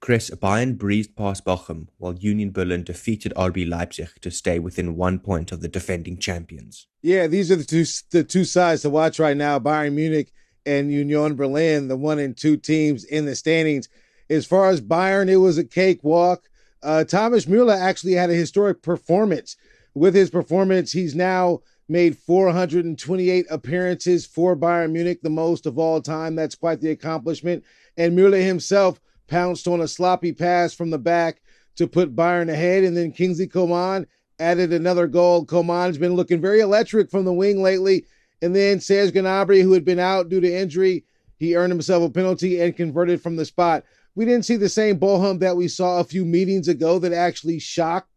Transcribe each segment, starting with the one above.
Chris, Bayern breezed past Bochum, while Union Berlin defeated RB Leipzig to stay within one point of the defending champions. Yeah, these are the two the two sides to watch right now: Bayern Munich and Union Berlin, the one and two teams in the standings. As far as Bayern, it was a cakewalk. Uh, Thomas Müller actually had a historic performance. With his performance, he's now made 428 appearances for Bayern Munich, the most of all time. That's quite the accomplishment. And Müller himself pounced on a sloppy pass from the back to put Bayern ahead. And then Kingsley Coman added another goal. Coman's been looking very electric from the wing lately. And then Serge Gnabry, who had been out due to injury, he earned himself a penalty and converted from the spot. We didn't see the same Bochum that we saw a few meetings ago that actually shocked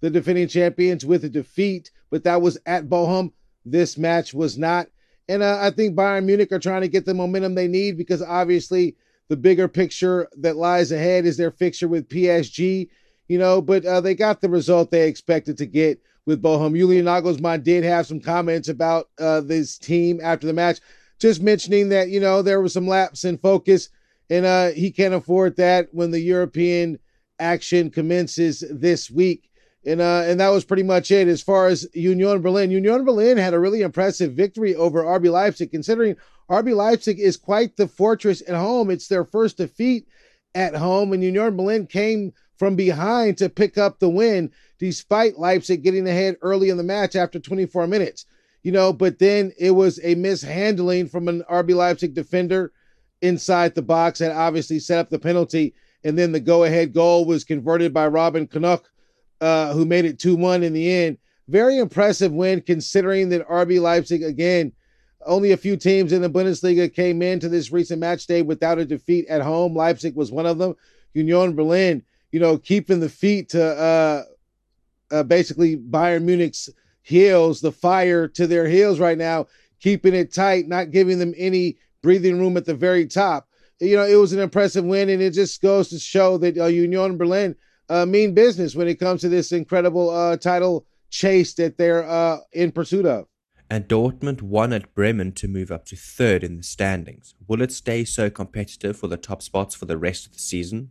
the defending champions with a defeat, but that was at Bochum. This match was not. And uh, I think Bayern Munich are trying to get the momentum they need because obviously the bigger picture that lies ahead is their fixture with PSG, you know, but uh, they got the result they expected to get with Bochum. Julian Nagelsmann did have some comments about uh, this team after the match, just mentioning that, you know, there was some lapse in focus and uh, he can't afford that when the European action commences this week. And uh, and that was pretty much it as far as Union Berlin. Union Berlin had a really impressive victory over RB Leipzig, considering RB Leipzig is quite the fortress at home. It's their first defeat at home, and Union Berlin came from behind to pick up the win, despite Leipzig getting ahead early in the match after 24 minutes. You know, but then it was a mishandling from an RB Leipzig defender inside the box that obviously set up the penalty. And then the go ahead goal was converted by Robin Knoche, uh, who made it 2 1 in the end. Very impressive win considering that RB Leipzig, again, only a few teams in the Bundesliga came into this recent match day without a defeat at home. Leipzig was one of them. Union Berlin, you know, keeping the feet to uh, uh, basically Bayern Munich's heels, the fire to their heels right now, keeping it tight, not giving them any breathing room at the very top. You know, it was an impressive win, and it just goes to show that uh, Union Berlin uh, mean business when it comes to this incredible uh, title chase that they're uh, in pursuit of and Dortmund won at Bremen to move up to third in the standings. Will it stay so competitive for the top spots for the rest of the season?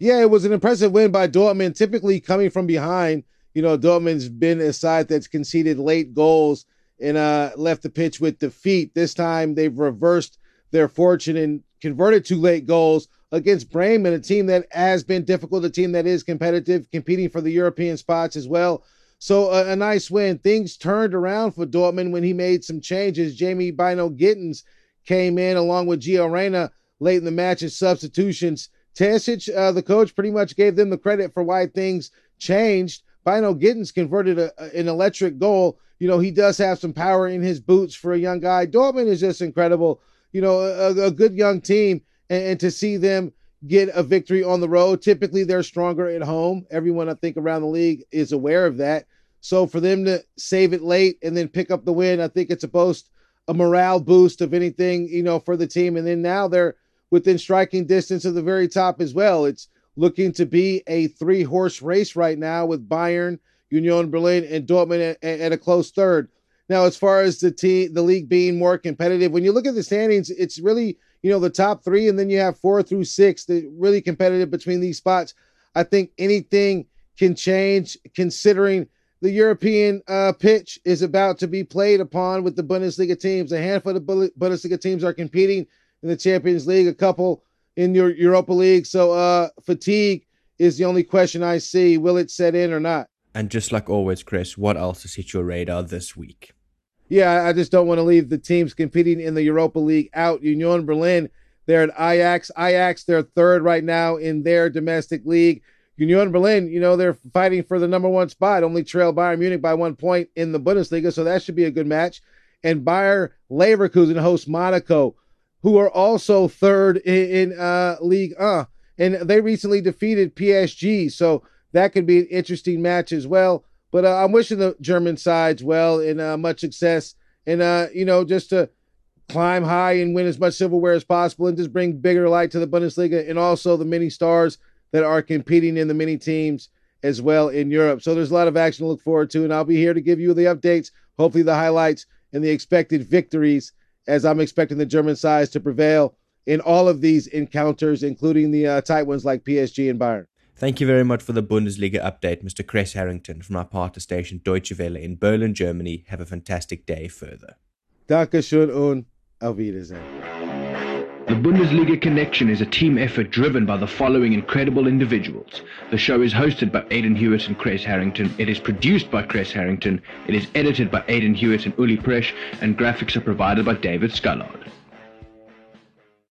Yeah, it was an impressive win by Dortmund. Typically coming from behind, you know, Dortmund's been a side that's conceded late goals and uh, left the pitch with defeat. This time they've reversed their fortune and converted two late goals against Bremen, a team that has been difficult, a team that is competitive, competing for the European spots as well. So a, a, nice win. Things turned around for Dortmund when he made some changes. Jamie Bynoe-Gittens came in along with Gio Reyna late in the match as substitutions. Terzic, uh, the coach, pretty much gave them the credit for why things changed. Bynoe-Gittens converted a, a, an electric goal. You know, he does have some power in his boots for a young guy. Dortmund is just incredible. You know, a, a good young team. And, and to see them get a victory on the road. Typically, they're stronger at home. Everyone, I think, around the league is aware of that. So for them to save it late and then pick up the win, I think it's a boast, a morale boost of anything, you know, for the team. And then now they're within striking distance of the very top as well. It's looking to be a three horse race right now with Bayern, Union Berlin, and Dortmund at, at a close third. Now, as far as the team, the league being more competitive, when you look at the standings, it's really you know, the top three, and then you have four through six that really competitive between these spots. I think anything can change considering the European uh, pitch is about to be played upon with the Bundesliga teams. A handful of Bundesliga teams are competing in the Champions League, a couple in your Europa League. So uh, fatigue is the only question I see. Will it set in or not? And just like always, Chris, what else has hit your radar this week? Yeah, I just don't want to leave the teams competing in the Europa League out. Union Berlin, they're at Ajax. Ajax, they're third right now in their domestic league. Union Berlin, you know, they're fighting for the number one spot, only trail Bayern Munich by one point in the Bundesliga, so that should be a good match. And Bayer Leverkusen hosts Monaco, who are also third in, in uh, League Uh. And they recently defeated PSG, so that could be an interesting match as well. But uh, I'm wishing the German sides well and uh, much success, and uh, you know, just to climb high and win as much silverware as possible, and just bring bigger light to the Bundesliga and also the many stars that are competing in the many teams as well in Europe. So there's a lot of action to look forward to, and I'll be here to give you the updates, hopefully the highlights and the expected victories, as I'm expecting the German sides to prevail in all of these encounters, including the uh, tight ones like PSG and Bayern. Thank you very much for the Bundesliga update, Mr. Chris Harrington from our partner station Deutsche Welle in Berlin, Germany. Have a fantastic day further. Dankeschön und auf Wiedersehen. The Bundesliga Connection is a team effort driven by the following incredible individuals. The show is hosted by Aidan Hewitt and Chris Harrington. It is produced by Chris Harrington. It is edited by Aidan Hewitt and Uli Presh, and graphics are provided by David Scullard.